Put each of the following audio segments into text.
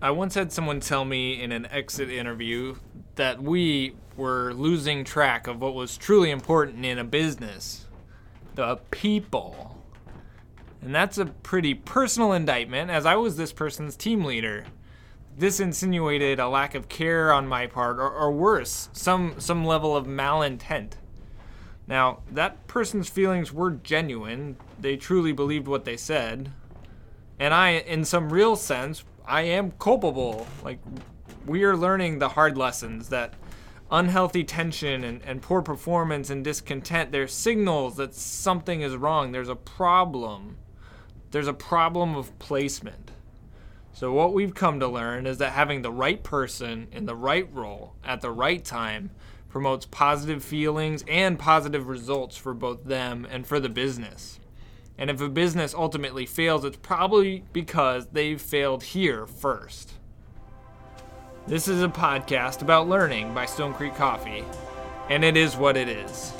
I once had someone tell me in an exit interview that we were losing track of what was truly important in a business the people. And that's a pretty personal indictment, as I was this person's team leader. This insinuated a lack of care on my part, or, or worse, some, some level of malintent. Now, that person's feelings were genuine. They truly believed what they said. And I, in some real sense, I am culpable. Like, we are learning the hard lessons that unhealthy tension and, and poor performance and discontent, they're signals that something is wrong. There's a problem. There's a problem of placement. So, what we've come to learn is that having the right person in the right role at the right time promotes positive feelings and positive results for both them and for the business. And if a business ultimately fails, it's probably because they failed here first. This is a podcast about learning by Stone Creek Coffee, and it is what it is.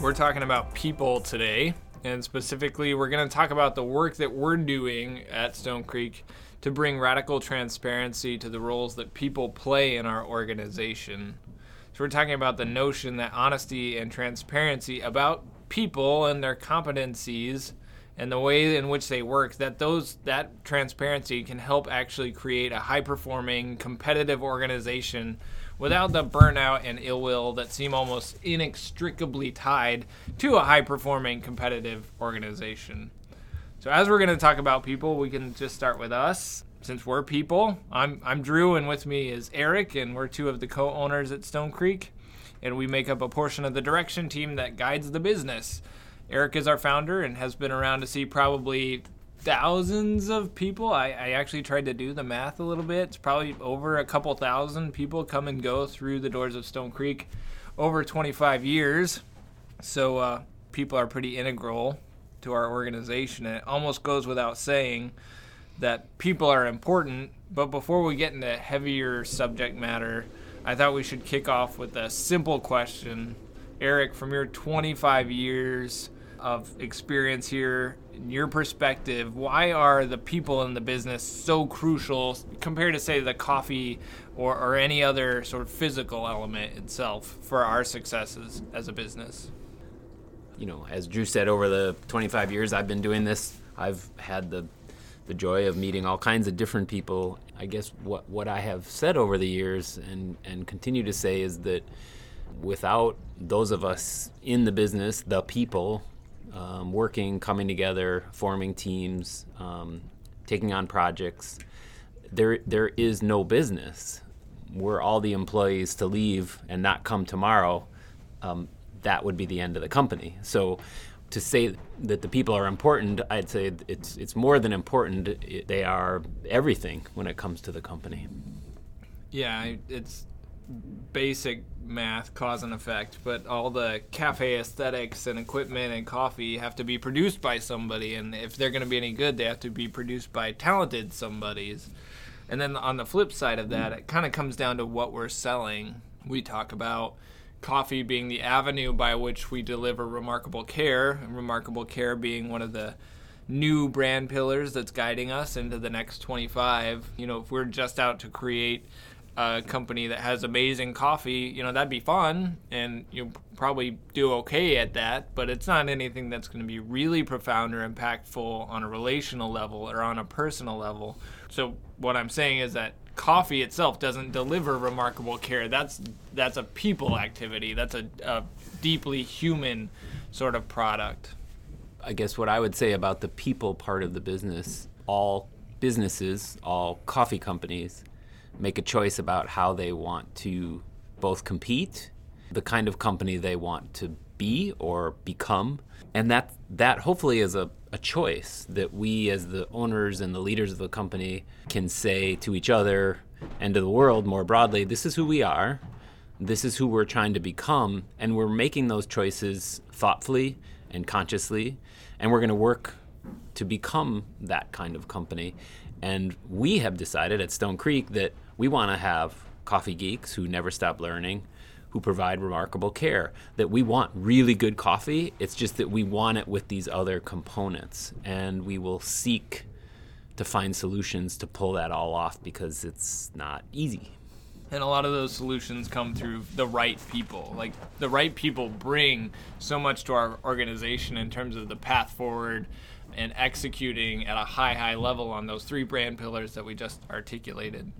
We're talking about people today, and specifically, we're going to talk about the work that we're doing at Stone Creek to bring radical transparency to the roles that people play in our organization. So, we're talking about the notion that honesty and transparency about people and their competencies and the way in which they work that those that transparency can help actually create a high performing competitive organization without the burnout and ill will that seem almost inextricably tied to a high performing competitive organization. So as we're going to talk about people, we can just start with us since we're people. I'm I'm Drew and with me is Eric and we're two of the co-owners at Stone Creek and we make up a portion of the direction team that guides the business. Eric is our founder and has been around to see probably thousands of people. I, I, actually tried to do the math a little bit. It's probably over a couple thousand people come and go through the doors of Stone Creek over 25 years. So uh, people are pretty integral to our organization. And it almost goes without saying that people are important. But before we get into heavier subject matter, I thought we should kick off with a simple question. Eric, from your 25 years of experience here, in your perspective, why are the people in the business so crucial compared to, say, the coffee or, or any other sort of physical element itself for our successes as a business? You know, as Drew said, over the 25 years I've been doing this, I've had the the joy of meeting all kinds of different people. I guess what what I have said over the years and and continue to say is that without those of us in the business, the people, um, working, coming together, forming teams, um, taking on projects, there there is no business. We're all the employees to leave and not come tomorrow. Um, that would be the end of the company. So to say that the people are important, I'd say it's it's more than important. They are everything when it comes to the company. Yeah, it's basic math, cause and effect, but all the cafe aesthetics and equipment and coffee have to be produced by somebody, and if they're going to be any good, they have to be produced by talented somebodies. And then on the flip side of that, it kind of comes down to what we're selling. We talk about coffee being the avenue by which we deliver remarkable care, and remarkable care being one of the new brand pillars that's guiding us into the next 25. You know, if we're just out to create a company that has amazing coffee, you know, that'd be fun and you'll probably do okay at that, but it's not anything that's going to be really profound or impactful on a relational level or on a personal level. So, what I'm saying is that coffee itself doesn't deliver remarkable care. That's that's a people activity. That's a, a deeply human sort of product. I guess what I would say about the people part of the business, all businesses, all coffee companies make a choice about how they want to both compete, the kind of company they want to be or become, and that that hopefully is a, a choice that we as the owners and the leaders of the company can say to each other and to the world more broadly this is who we are. This is who we're trying to become. And we're making those choices thoughtfully and consciously. And we're going to work to become that kind of company. And we have decided at stone creek that we want to have coffee geeks who never stop learning who provide remarkable care. That we want really good coffee. It's just that we want it with these other components, and we will seek to find solutions to pull that all off because it's not easy. And a lot of those solutions come through the right people. Like the right people bring so much to our organization in terms of the path forward and executing at a high, high level on those three brand pillars that we just articulated.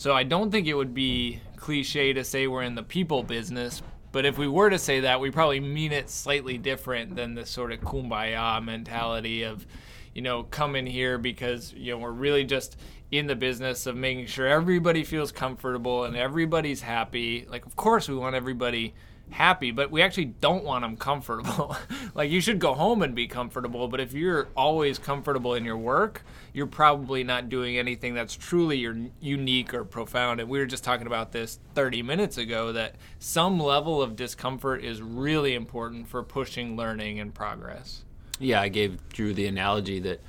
So I don't think it would be cliche to say we're in the people business, but if we were to say that, we probably mean it slightly different than the sort of kumbaya mentality of, you know, come in here because, you know, we're really just in the business of making sure everybody feels comfortable and everybody's happy. Like, of course, we want everybody happy, but we actually don't want them comfortable. like you should go home and be comfortable, but if you're always comfortable in your work, you're probably not doing anything that's truly your unique or profound. And we were just talking about this 30 minutes ago that some level of discomfort is really important for pushing learning and progress. Yeah, I gave Drew the analogy that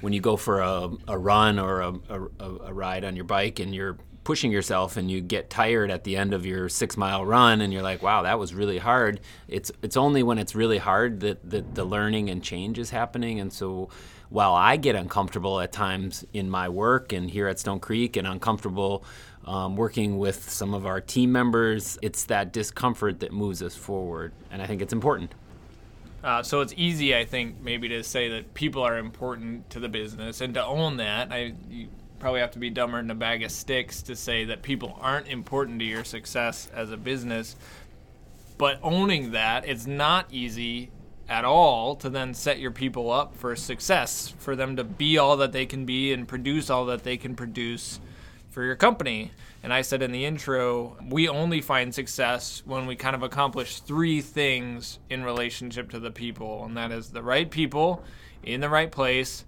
when you go for a, a run or a, a, a ride on your bike and you're pushing yourself and you get tired at the end of your six mile run and you're like, wow, that was really hard. It's it's only when it's really hard that, that the learning and change is happening. And so while I get uncomfortable at times in my work and here at Stone Creek and uncomfortable um, working with some of our team members, it's that discomfort that moves us forward. And I think it's important. Uh, so it's easy, I think, maybe to say that people are important to the business and to own that. I you, probably have to be dumber than a bag of sticks to say that people aren't important to your success as a business. But owning that, it's not easy at all to then set your people up for success, for them to be all that they can be and produce all that they can produce for your company. And I said in the intro, we only find success when we kind of accomplish three things in relationship to the people, and that is the right people in the right place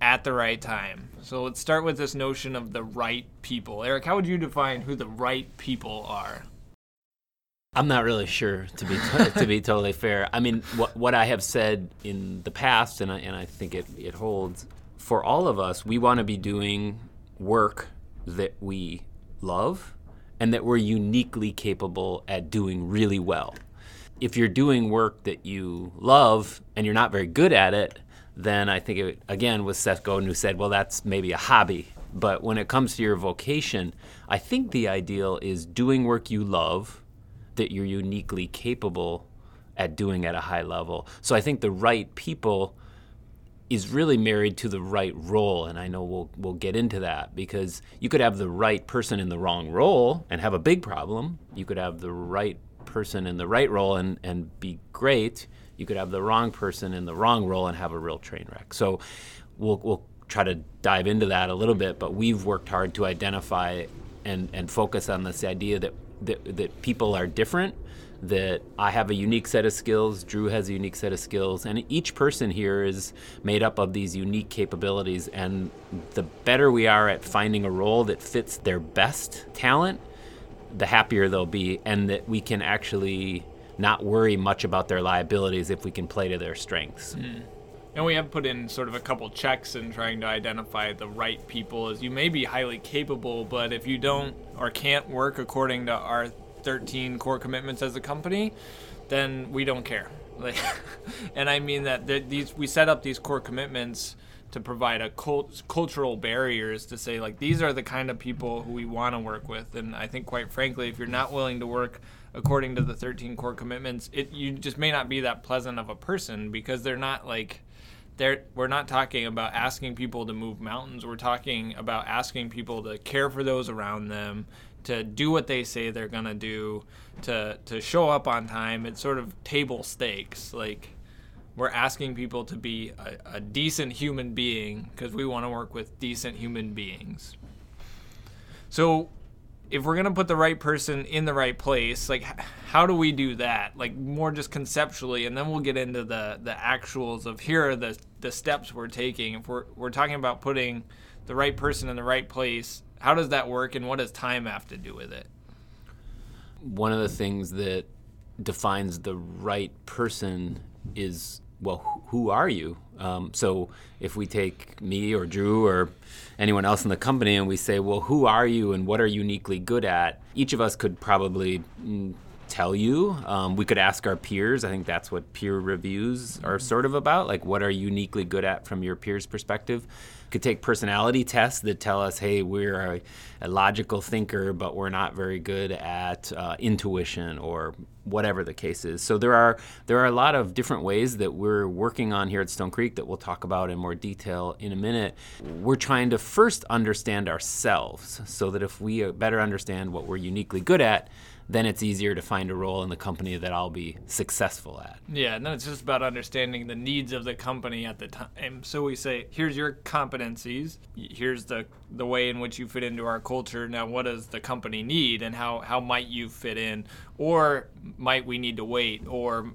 at the right time. So let's start with this notion of the right people. Eric, how would you define who the right people are? I'm not really sure to be to be totally fair. I mean, what what I have said in the past, and I, and I think it it holds for all of us. We want to be doing work that we love, and that we're uniquely capable at doing really well. If you're doing work that you love and you're not very good at it, then I think it again was Seth Godin who said, "Well, that's maybe a hobby." But when it comes to your vocation, I think the ideal is doing work you love that you're uniquely capable at doing at a high level. So I think the right people is really married to the right role and I know we'll we'll get into that because you could have the right person in the wrong role and have a big problem. You could have the right person in the right role and and be great. You could have the wrong person in the wrong role and have a real train wreck. So we'll we'll try to dive into that a little bit, but we've worked hard to identify and and focus on this idea that that, that people are different, that I have a unique set of skills, Drew has a unique set of skills, and each person here is made up of these unique capabilities. And the better we are at finding a role that fits their best talent, the happier they'll be, and that we can actually not worry much about their liabilities if we can play to their strengths. Mm. And we have put in sort of a couple checks in trying to identify the right people as you may be highly capable, but if you don't or can't work according to our 13 core commitments as a company, then we don't care. Like, and I mean that these we set up these core commitments to provide a cult, cultural barriers to say like these are the kind of people who we want to work with. And I think quite frankly, if you're not willing to work according to the 13 core commitments, it you just may not be that pleasant of a person because they're not like they're, we're not talking about asking people to move mountains. We're talking about asking people to care for those around them to do what they say they're to do to to show up on time. It's sort of table stakes. Like we're asking people to be a, a decent human being because we want to work with decent human beings so if we're gonna put the right person in the right place, like how do we do that? Like more just conceptually, and then we'll get into the the actuals of here are the the steps we're taking. If we're we're talking about putting the right person in the right place, how does that work, and what does time have to do with it? One of the things that defines the right person is well, who are you? Um, so if we take me or Drew or anyone else in the company and we say, well, who are you and what are you uniquely good at? Each of us could probably mm, tell you. Um, we could ask our peers. I think that's what peer reviews are sort of about. Like, what are you uniquely good at from your peers' perspective? Could take personality tests that tell us, hey, we're a, a logical thinker, but we're not very good at uh, intuition or whatever the case is. So there are there are a lot of different ways that we're working on here at Stone Creek that we'll talk about in more detail in a minute. We're trying to first understand ourselves so that if we better understand what we're uniquely good at, then it's easier to find a role in the company that I'll be successful at. Yeah, and then it's just about understanding the needs of the company at the time. So we say, here's your competencies, here's the the way in which you fit into our culture. Now, what does the company need, and how how might you fit in, or might we need to wait, or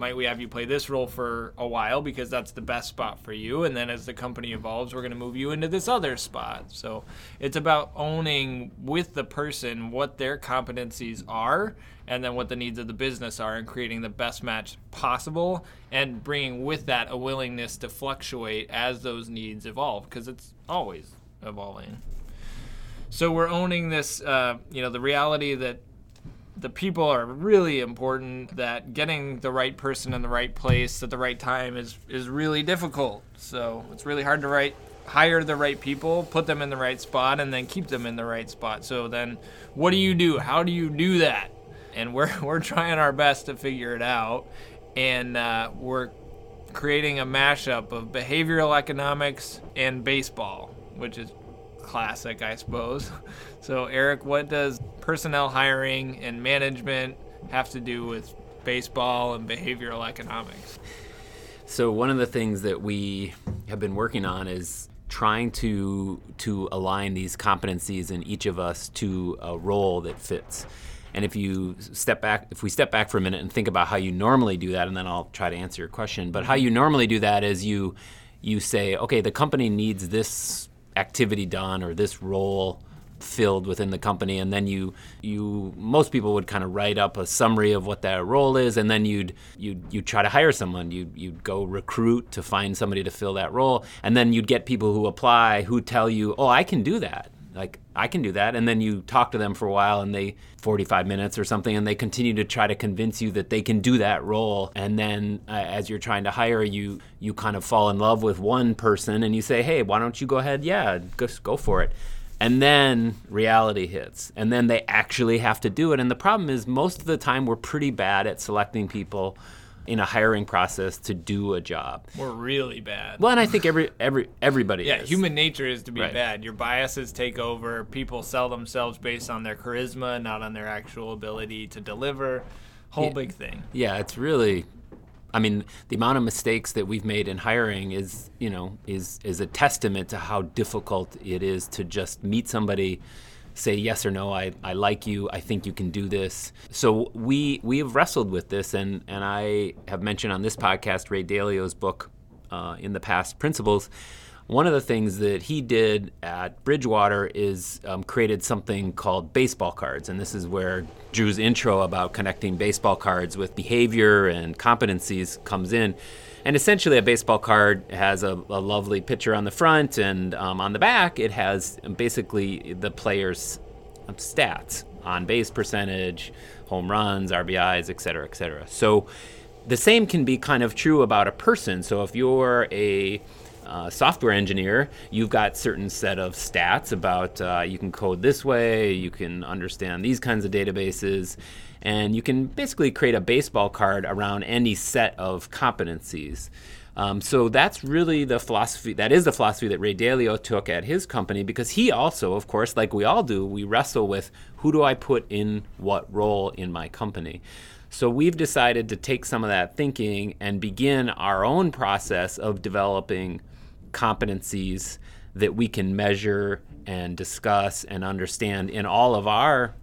might we have you play this role for a while because that's the best spot for you. And then as the company evolves we're going to move you into this other spot. So it's about owning with the person what their competencies are and then what the needs of the business are and creating the best match possible and bringing with that a willingness to fluctuate as those needs evolve because it's always evolving. So we're owning this uh, you know the reality that the people are really important that getting the right person in the right place at the right time is is really difficult. So it's really hard to write hire the right people put them in the right spot and then keep them in the right spot. So then what do you do? How do you do that? And we're, we're trying our best to figure it out. And uh, we're creating a mashup of behavioral economics and baseball which is classic, I suppose. So, Eric, what does personnel hiring and management have to do with baseball and behavioral economics? So, one of the things that we have been working on is trying to to align these competencies in each of us to a role that fits. And if you step back, if we step back for a minute and think about how you normally do that, and then I'll try to answer your question. But how you normally do that is you you say, okay, the company needs this activity done or this role filled within the company and then you you most people would kind of write up a summary of what that role is and then you'd you'd you try to hire someone. You you'd go recruit to find somebody to fill that role and then you'd get people who apply who tell you oh I can do that like I can do that. And then you talk to them for a while and they 45 minutes or something and they continue to try to convince you that they can do that role. And then uh, as you're trying to hire you you kind of fall in love with one person and you say hey why don't you go ahead? Yeah just go for it. And then reality hits. And then they actually have to do it. And the problem is most of the time we're pretty bad at selecting people in a hiring process to do a job. We're really bad. Well, and I think every every everybody. Yeah, is. human nature is to be right. bad. Your biases take over. People sell themselves based on their charisma, not on their actual ability to deliver. Whole yeah. big thing. Yeah, it's really. I mean, the amount of mistakes that we've made in hiring is, you know, is is a testament to how difficult it is to just meet somebody say yes or no. I, I like you. I think you can do this. So we we have wrestled with this, and and I have mentioned on this podcast Ray Dalio's book uh, in the past, Principles. One of the things that he did at Bridgewater is um, created something called baseball cards, and this is where Drew's intro about connecting baseball cards with behavior and competencies comes in. And essentially, a baseball card has a, a lovely picture on the front, and um, on the back, it has basically the player's stats on base percentage, home runs, RBIs, et cetera, et cetera. So the same can be kind of true about a person. So if you're a uh, software engineer, you've got certain set of stats about uh, you can code this way, you can understand these kinds of databases, and you can basically create a baseball card around any set of competencies. Um, so that's really the philosophy. That is the philosophy that Ray Dalio took at his company because he also, of course, like we all do, we wrestle with who do I put in what role in my company. So we've decided to take some of that thinking and begin our own process of developing competencies that we can measure and discuss and understand in all of our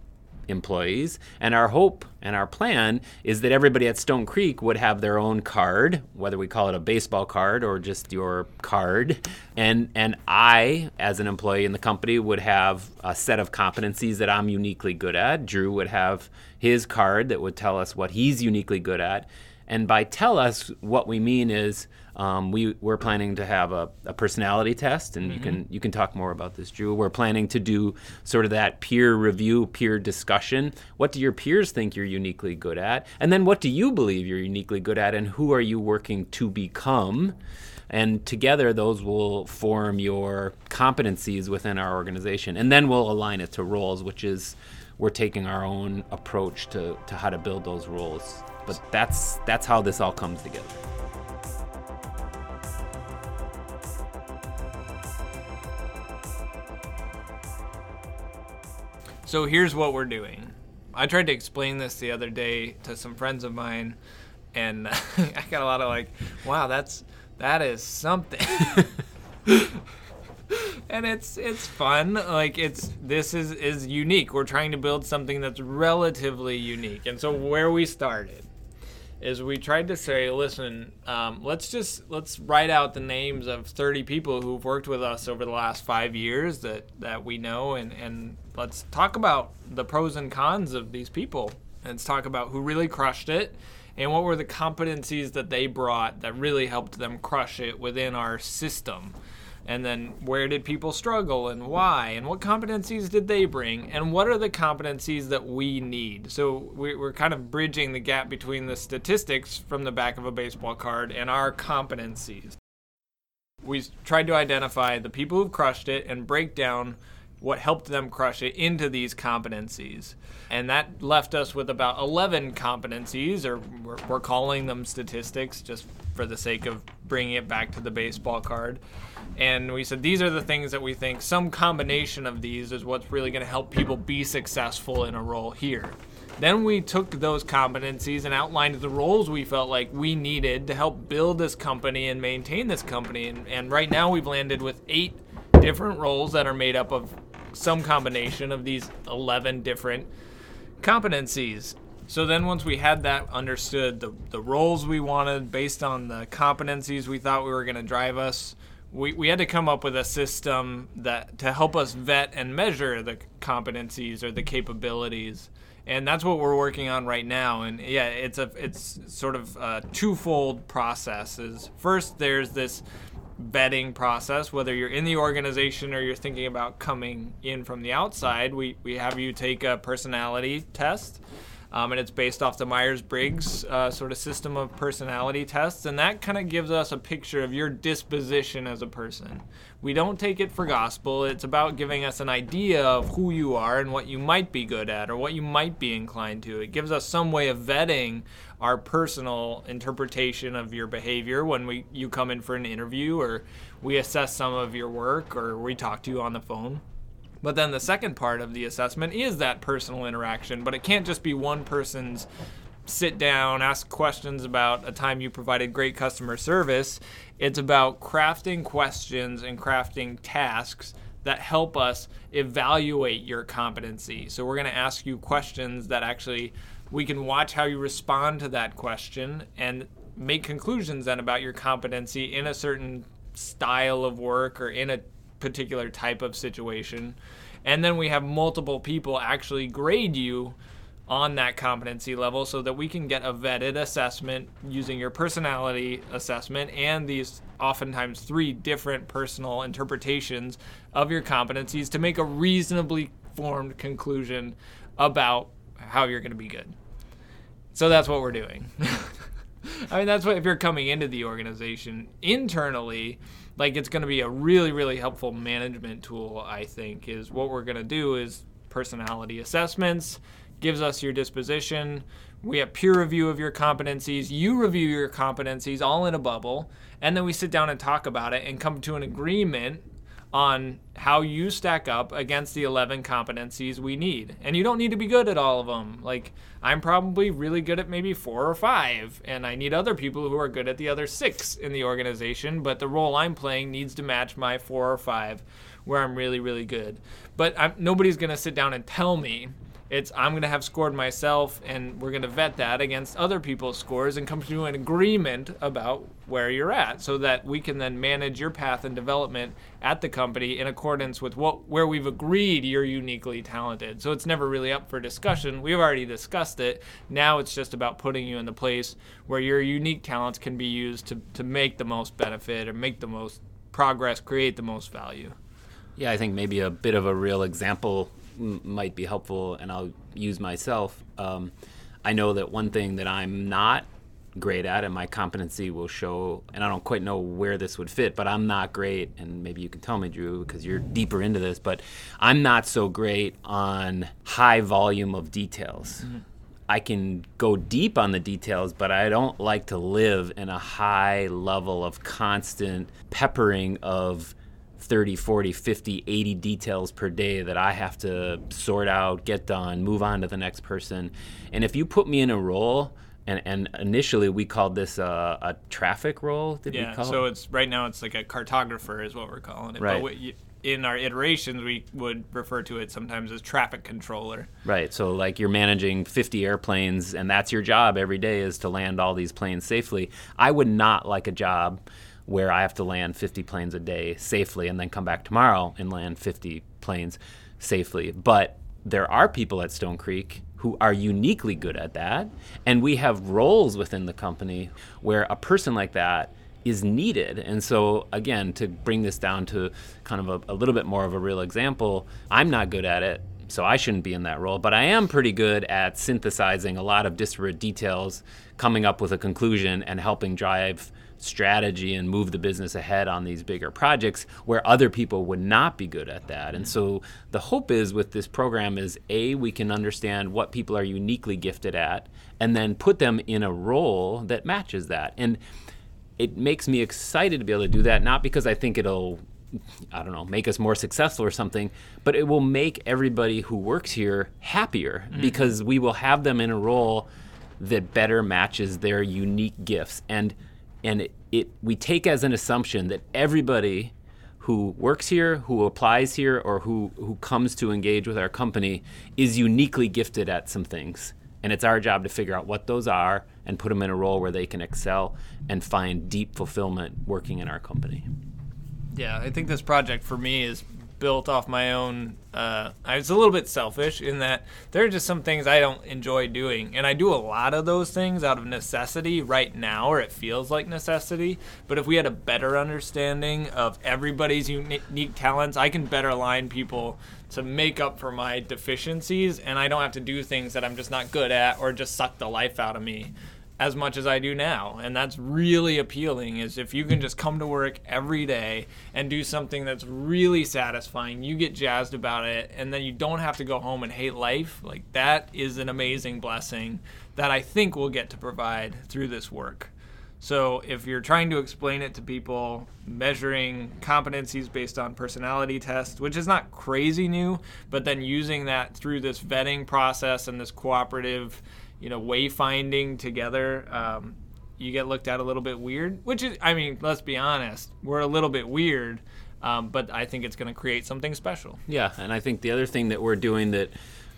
employees. And our hope and our plan is that everybody at Stone Creek would have their own card, whether we call it a baseball card or just your card. And and I, as an employee in the company, would have a set of competencies that I'm uniquely good at. Drew would have his card that would tell us what he's uniquely good at. And by tell us, what we mean is um, we we're planning to have a, a personality test, and you can you can talk more about this, Drew. We're planning to do sort of that peer review, peer discussion. What do your peers think you're uniquely good at, and then what do you believe you're uniquely good at, and who are you working to become? And together, those will form your competencies within our organization, and then we'll align it to roles, which is we're taking our own approach to, to how to build those roles. But that's that's how this all comes together. So here's what we're doing. I tried to explain this the other day to some friends of mine, and I got a lot of like, "Wow, that's that is something." and it's it's fun. Like it's this is is unique. We're trying to build something that's relatively unique. And so where we started is we tried to say, listen, um, let's just let's write out the names of 30 people who've worked with us over the last five years that that we know, and and let's talk about the pros and cons of these people. Let's talk about who really crushed it. And what were the competencies that they brought that really helped them crush it within our system? And then where did people struggle and why and what competencies did they bring and what are the competencies that we need so we're kind of bridging the gap between the statistics from the back of a baseball card and our competencies we tried to identify the people who've crushed it and break down what helped them crush it into these competencies. And that left us with about 11 competencies, or we're, we're, calling them statistics just for the sake of bringing it back to the baseball card. And we said these are the things that we think some combination of these is what's really going to help people be successful in a role here. Then we took those competencies and outlined the roles we felt like we needed to help build this company and maintain this company. And, and right now we've landed with eight different roles that are made up of some combination of these 11 different competencies. So then once we had that understood, the, the roles we wanted based on the competencies we thought we were going to drive us, we, we had to come up with a system that to help us vet and measure the competencies or the capabilities. And that's what we're working on right now. And yeah it's a it's sort of a twofold process is first there's this vetting process. Whether you're in the organization or you're thinking about coming in from the outside we, we have you take a personality test um, and it's based off the Myers Briggs uh, sort of system of personality tests, and that kind of gives us a picture of your disposition as a person. We don't take it for gospel, it's about giving us an idea of who you are and what you might be good at or what you might be inclined to. It gives us some way of vetting our personal interpretation of your behavior when we you come in for an interview or we assess some of your work or we talk to you on the phone. But then the second part of the assessment is that personal interaction, but it can't just be one person's sit down, ask questions about a time you provided great customer service. It's about crafting questions and crafting tasks that help us evaluate your competency. So we're going to ask you questions that actually we can watch how you respond to that question and make conclusions then about your competency in a certain style of work or in a particular type of situation. And then we have multiple people actually grade you on that competency level so that we can get a vetted assessment using your personality assessment and these oftentimes three different personal interpretations of your competencies to make a reasonably formed conclusion about how you're going to be good. So that's what we're doing. I mean, that's what if you're coming into the organization internally, like it's going to be a really really helpful management tool i think is what we're going to do is personality assessments gives us your disposition. We have peer review of your competencies you review your competencies all in a bubble and then we sit down and talk about it and come to an agreement on how you stack up against the 11 competencies we need. And you don't need to be good at all of them. Like, I'm probably really good at maybe four or five, and I need other people who are good at the other six in the organization, but the role I'm playing needs to match my four or five where I'm really, really good. But I'm, nobody's going to sit down and tell me It's I'm going to have scored myself, and we're going to vet that against other people's scores and come to an agreement about where you're at, so that we can then manage your path and development at the company in accordance with what where we've agreed you're uniquely talented. So it's never really up for discussion. We've already discussed it. Now it's just about putting you in the place where your unique talents can be used to to make the most benefit or make the most progress, create the most value. Yeah, I think maybe a bit of a real example might be helpful, and I'll use myself. Um, I know that one thing that I'm not great at, and my competency will show, and I don't quite know where this would fit, but I'm not great, and maybe you can tell me, Drew, because you're deeper into this, but I'm not so great on high volume of details. Mm-hmm. I can go deep on the details, but I don't like to live in a high level of constant peppering of 30, 40, 50, 80 details per day that I have to sort out, get done, move on to the next person. And if you put me in a role, and, and initially we called this a, a traffic role. Did yeah, we call so it? it's right now it's like a cartographer is what we're calling it. Right. But we, in our iterations, we would refer to it sometimes as traffic controller. Right. So like you're managing 50 airplanes, and that's your job every day is to land all these planes safely. I would not like a job where I have to land 50 planes a day safely and then come back tomorrow and land 50 planes safely. But there are people at Stone Creek who are uniquely good at that. And we have roles within the company where a person like that is needed. And so, again, to bring this down to kind of a, a, little bit more of a real example, I'm not good at it. So I shouldn't be in that role, but I am pretty good at synthesizing a lot of disparate details, coming up with a conclusion, and helping drive strategy and move the business ahead on these bigger projects where other people would not be good at that. And so the hope is with this program is A, we can understand what people are uniquely gifted at and then put them in a role that matches that. And it makes me excited to be able to do that, not because I think it'll I don't know, make us more successful or something, but it will make everybody who works here happier mm-hmm. because we will have them in a role that better matches their unique gifts. And and it, it we take as an assumption that everybody who works here, who applies here, or who, who comes to engage with our company is uniquely gifted at some things. And it's our job to figure out what those are and put them in a role where they can excel and find deep fulfillment working in our company. Yeah, I think this project for me is built off my own. Uh, I was a little bit selfish in that there are just some things I don't enjoy doing, and I do a lot of those things out of necessity right now, or it feels like necessity. But if we had a better understanding of everybody's unique talents, I can better align people to make up for my deficiencies, and I don't have to do things that I'm just not good at or just suck the life out of me as much as I do now. And that's really appealing is if you can just come to work every day and do something that's really satisfying, you get jazzed about it and then you don't have to go home and hate life. Like that is an amazing blessing that I think we'll get to provide through this work. So if you're trying to explain it to people, measuring competencies based on personality tests, which is not crazy new, but then using that through this vetting process and this cooperative you know wayfinding together um, you get looked at a little bit weird which is i mean let's be honest we're a little bit weird um, but i think it's going to create something special yeah and i think the other thing that we're doing that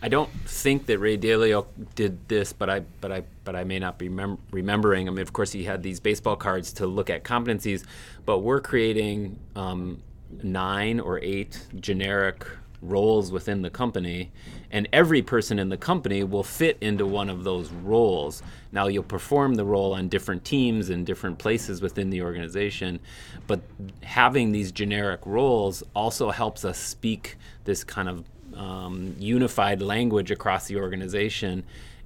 I don't think that Ray Dalio did this, but I but I but I may not be mem- remembering. I mean, of course, he had these baseball cards to look at competencies, but we're creating um, nine or eight generic roles within the company, and every person in the company will fit into one of those roles. Now, you'll perform the role on different teams and different places within the organization, but having these generic roles also helps us speak this kind of um, unified language across the organization.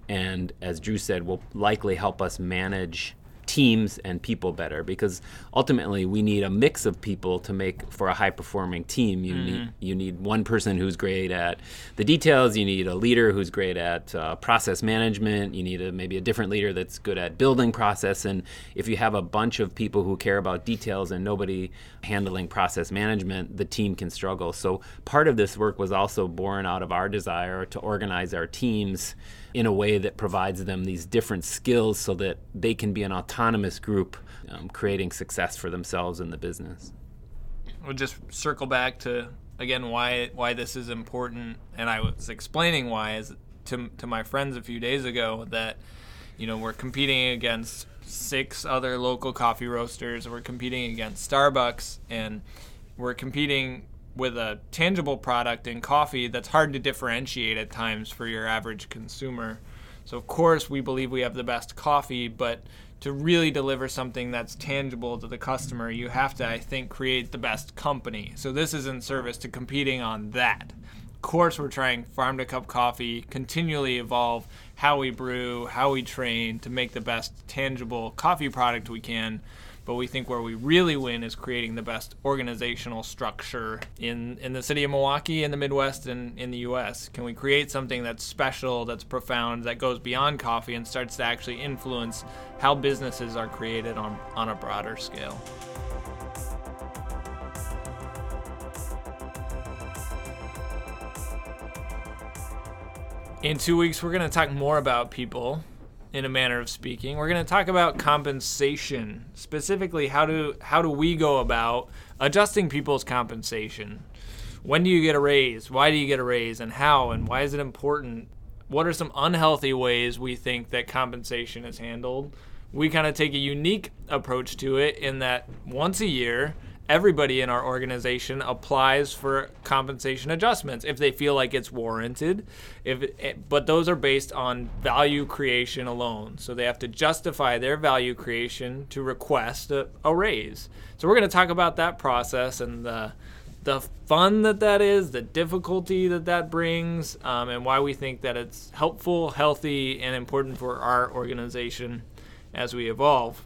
And as Drew said, will likely help us manage teams and people better because ultimately we need a mix of people to make for a high performing team you mm-hmm. need you need one person who's great at the details you need a leader who's great at uh, process management you need a, maybe a different leader that's good at building process and if you have a bunch of people who care about details and nobody handling process management the team can struggle so part of this work was also born out of our desire to organize our teams in a way that provides them these different skills so that they can be an autonomous group um, creating success for themselves in the business. We'll just circle back to again why why this is important, and I was explaining why is to, to my friends a few days ago that, you know, we're competing against six other local coffee roasters. We're competing against Starbucks, and we're competing with a tangible product in coffee that's hard to differentiate at times for your average consumer. So, of course, we believe we have the best coffee, but to really deliver something that's tangible to the customer, you have to, I think, create the best company. So, this is in service to competing on that. Of course, we're trying farm to cup coffee, continually evolve how we brew, how we train to make the best tangible coffee product we can but we think where we really win is creating the best organizational structure in, in the city of Milwaukee, in the Midwest, and in the U.S. Can we create something that's special, that's profound, that goes beyond coffee and starts to actually influence how businesses are created on, on a broader scale? In two weeks, we're going to talk more about people in a manner of speaking. We're going to talk about compensation, specifically how do how do we go about adjusting people's compensation? When do you get a raise? Why do you get a raise and how and why is it important? What are some unhealthy ways we think that compensation is handled? We kind of take a unique approach to it in that once a year everybody in our organization applies for compensation adjustments if they feel like it's warranted. If it, eh, but those are based on value creation alone. So they have to justify their value creation to request a, a raise. So we're going to talk about that process and the the fun that that is, the difficulty that that brings, um, and why we think that it's helpful, healthy, and important for our organization as we evolve.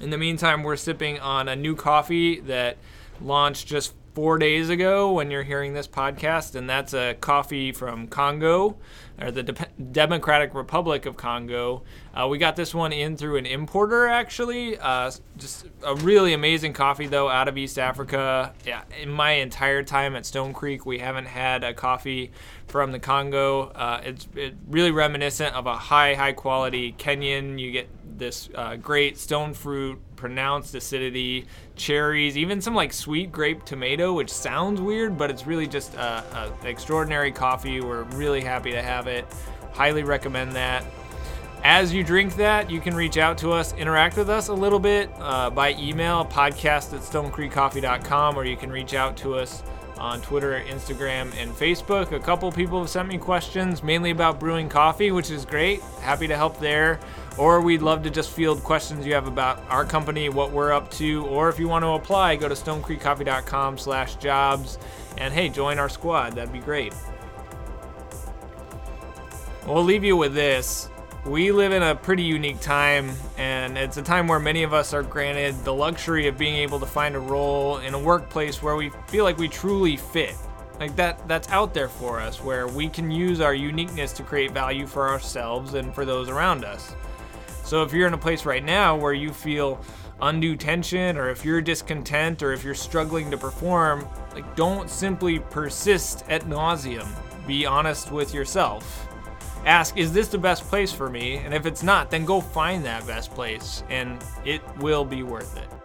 In the meantime, we're sipping on a new coffee that launched just four days ago when you're hearing this podcast, and that's a coffee from Congo, or the De- Democratic Republic of Congo. Uh, we got this one in through an importer, actually. Uh, just a really amazing coffee, though, out of East Africa. Yeah, in my entire time at Stone Creek, we haven't had a coffee from the Congo. Uh, it's it really reminiscent of a high, high quality Kenyan. You get this uh, great stone fruit, pronounced acidity, cherries, even some like sweet grape tomato, which sounds weird, but it's really just an extraordinary coffee. We're really happy to have it. Highly recommend that. As you drink that, you can reach out to us, interact with us a little bit uh, by email, podcast at stonecreekcoffee.com, or you can reach out to us on Twitter, Instagram, and Facebook. A couple people have sent me questions, mainly about brewing coffee, which is great. Happy to help there. Or we'd love to just field questions you have about our company, what we're up to, or if you want to apply, go to stonecreekcoffee.com slash jobs and hey, join our squad. That'd be great. We'll leave you with this we live in a pretty unique time, and it's a time where many of us are granted the luxury of being able to find a role in a workplace where we feel like we truly fit. Like that that's out there for us where we can use our uniqueness to create value for ourselves and for those around us. So if you're in a place right now where you feel undue tension or if you're discontent or if you're struggling to perform, like don't simply persist at nauseum. Be honest with yourself ask, is this the best place for me? And if it's not, then go find that best place and it will be worth it.